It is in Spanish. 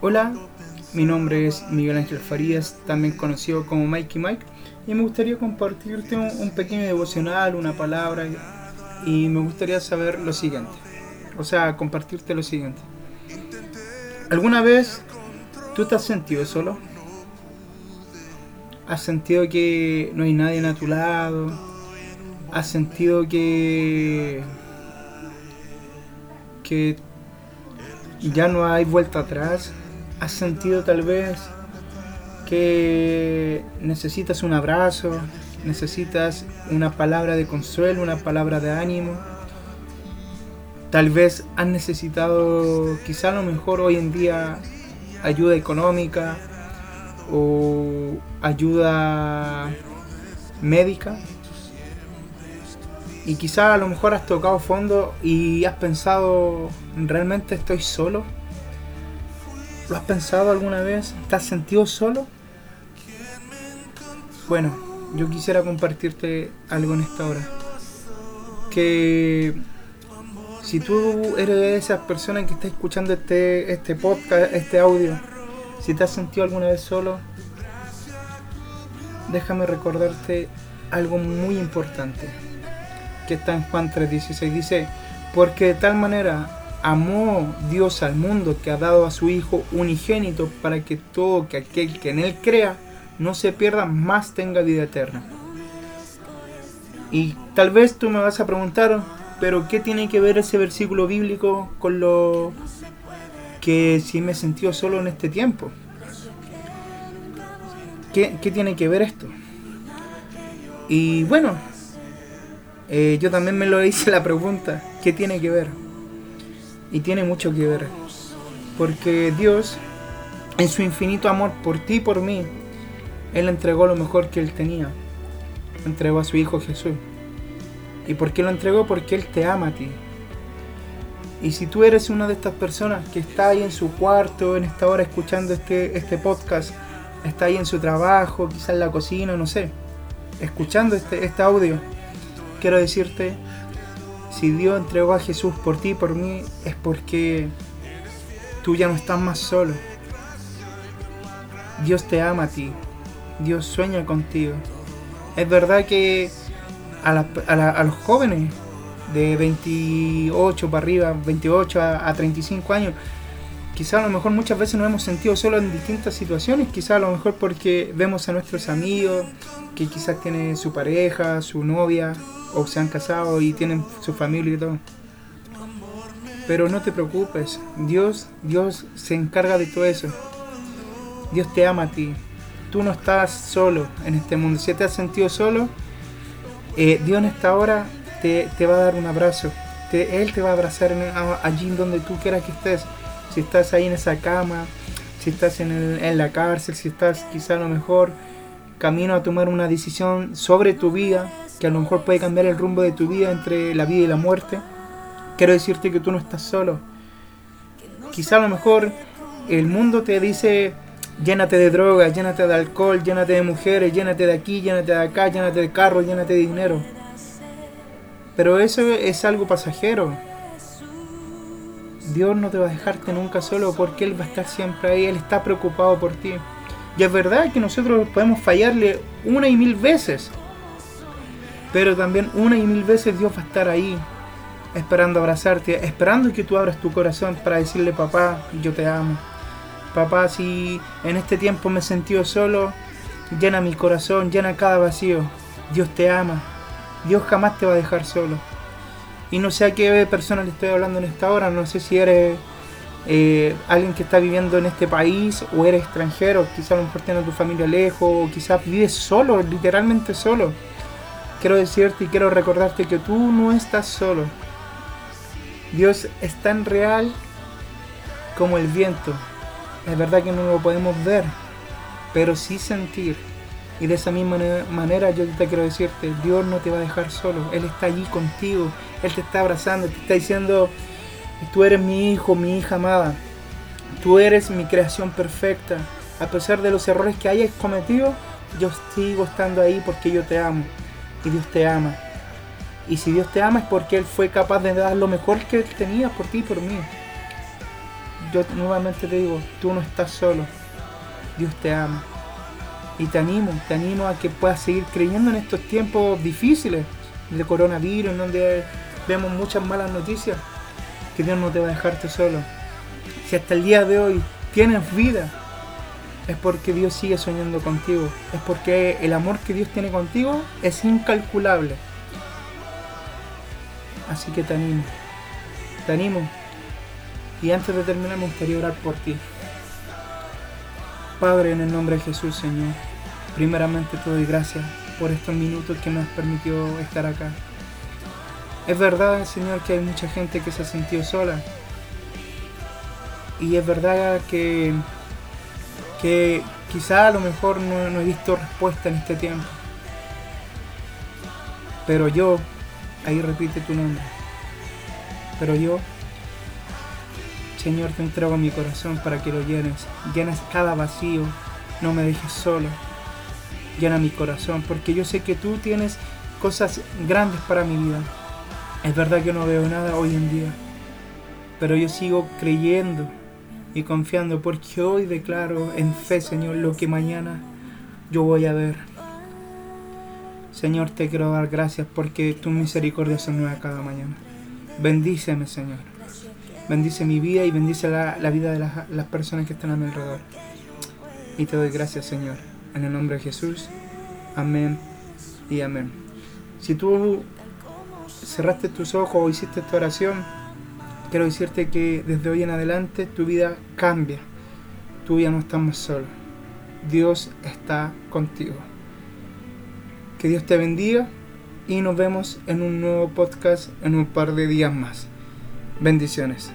Hola, mi nombre es Miguel Ángel Farías, también conocido como Mikey Mike, y me gustaría compartirte un, pequeño devocional, una palabra, y me gustaría saber lo siguiente, o sea, compartirte lo siguiente. ¿Alguna vez tú te has sentido solo? ¿Has sentido que no hay nadie a tu lado? ¿Has sentido que que ya no hay vuelta atrás? ¿Has sentido tal vez que necesitas un abrazo, necesitas una palabra de consuelo, una palabra de ánimo? Tal vez has necesitado, quizá a lo mejor hoy en día, ayuda económica o ayuda médica. Y quizá a lo mejor has tocado fondo y has pensado, ¿realmente estoy solo? ¿Lo has pensado alguna vez? ¿Te has sentido solo? Bueno, yo quisiera compartirte algo en esta hora. Que si tú eres de esas personas que está escuchando este, este podcast, este audio, si te has sentido alguna vez solo, déjame recordarte algo muy importante que está en Juan 3:16. Dice, porque de tal manera amó Dios al mundo que ha dado a su Hijo unigénito para que todo que aquel que en él crea no se pierda, más tenga vida eterna. Y tal vez tú me vas a preguntar, pero ¿qué tiene que ver ese versículo bíblico con lo que si me he sentido solo en este tiempo? ¿Qué, tiene que ver esto? Y bueno, eh, yo también me lo hice la pregunta, ¿qué tiene que ver? Y tiene mucho que ver. Porque Dios, en su infinito amor por ti y por mí, Él entregó lo mejor que Él tenía. Entregó a su Hijo Jesús. ¿Y por qué lo entregó? Porque Él te ama a ti. Y si tú eres una de estas personas que está ahí en su cuarto, en esta hora escuchando este, este podcast, está ahí en su trabajo, quizás en la cocina, no sé, escuchando este, este audio, quiero decirte si Dios entregó a Jesús por ti y por mí, es porque tú ya no estás más solo. Dios te ama a ti. Dios sueña contigo. Es verdad que a, los jóvenes de 28 para arriba, 28 a, 35 años, quizá a lo mejor muchas veces nos hemos sentido solo en distintas situaciones, quizá a lo mejor porque vemos a nuestros amigos que quizás tienen su pareja, su novia, o se han casado y tienen su familia y todo. Pero no te preocupes, Dios, Dios se encarga de todo eso. Dios te ama a ti. Tú no estás solo en este mundo. Si te has sentido solo, eh, Dios en esta hora te, va a dar un abrazo. él te va a abrazar allí donde tú quieras que estés. Si estás ahí en esa cama, si estás en, en la cárcel, si estás quizá a lo mejor camino a tomar una decisión sobre tu vida, que a lo mejor puede cambiar el rumbo de tu vida entre la vida y la muerte, quiero decirte que tú no estás solo. Quizá a lo mejor el mundo te dice, llénate de drogas, llénate de alcohol, llénate de mujeres, llénate de aquí, llénate de acá, llénate de carro, llénate de dinero. Pero eso es algo pasajero. Dios no te va a dejarte nunca solo porque Él va a estar siempre ahí, Él está preocupado por ti. Y es verdad que nosotros podemos fallarle una y mil veces. Pero también una y mil veces Dios va a estar ahí, esperando abrazarte, esperando que tú abras tu corazón para decirle, papá, yo te amo. Papá, si en este tiempo me he sentido solo, llena mi corazón, llena cada vacío. Dios te ama. Dios jamás te va a dejar solo. Y no sé a qué persona le estoy hablando en esta hora, no sé si eres eh, alguien que está viviendo en este país o eres extranjero, quizás a lo mejor tienes a tu familia lejos, o quizás vives solo, literalmente solo quiero decirte y quiero recordarte que tú no estás solo. Dios es tan real como el viento. Es verdad que no lo podemos ver, pero sí sentir. Y de esa misma manera yo te quiero decirte, Dios no te va a dejar solo. Él está allí contigo. Él te está abrazando, te está diciendo, tú eres mi hijo, mi hija amada. Tú eres mi creación perfecta. A pesar de los errores que hayas cometido, yo sigo estando ahí porque yo te amo y Dios te ama. Y si Dios te ama es porque Él fue capaz de dar lo mejor que Él tenía por ti y por mí. yo nuevamente te digo, tú no estás solo. Dios te ama. Y te animo, te animo a que puedas seguir creyendo en estos tiempos difíciles de coronavirus, en donde vemos muchas malas noticias, que Dios no te va a dejarte solo. Si hasta el día de hoy tienes vida, es porque Dios sigue soñando contigo. Es porque el amor que Dios tiene contigo es incalculable. Así que te animo. Te animo. Y antes de terminar me gustaría orar por ti. Padre, en el nombre de Jesús, Señor, primeramente te doy gracias por estos minutos que me has permitido estar acá. Es verdad, Señor, que hay mucha gente que se ha sentido sola. Y es verdad que, que quizá a lo mejor no, he visto respuesta en este tiempo. Pero yo, ahí repite tu nombre. Pero yo Señor, te entrego mi corazón para que lo llenes. Llenas cada vacío. No me dejes solo. Llena mi corazón porque yo sé que tú tienes cosas grandes para mi vida. Es verdad que no veo nada hoy en día. Pero yo sigo creyendo y confiando porque hoy declaro en fe, Señor, lo que mañana yo voy a ver. Señor, te quiero dar gracias porque tu misericordia se nueva cada mañana. Bendíceme, Señor. Bendice mi vida y bendice la, vida de las, las personas que están a mi alrededor. Y te doy gracias, Señor. En el nombre de Jesús. Amén y amén. Si tú cerraste tus ojos o hiciste esta oración, quiero decirte que desde hoy en adelante tu vida cambia. Tú ya no estás más solo. Dios está contigo. Que Dios te bendiga y nos vemos en un nuevo podcast en un par de días más. Bendiciones.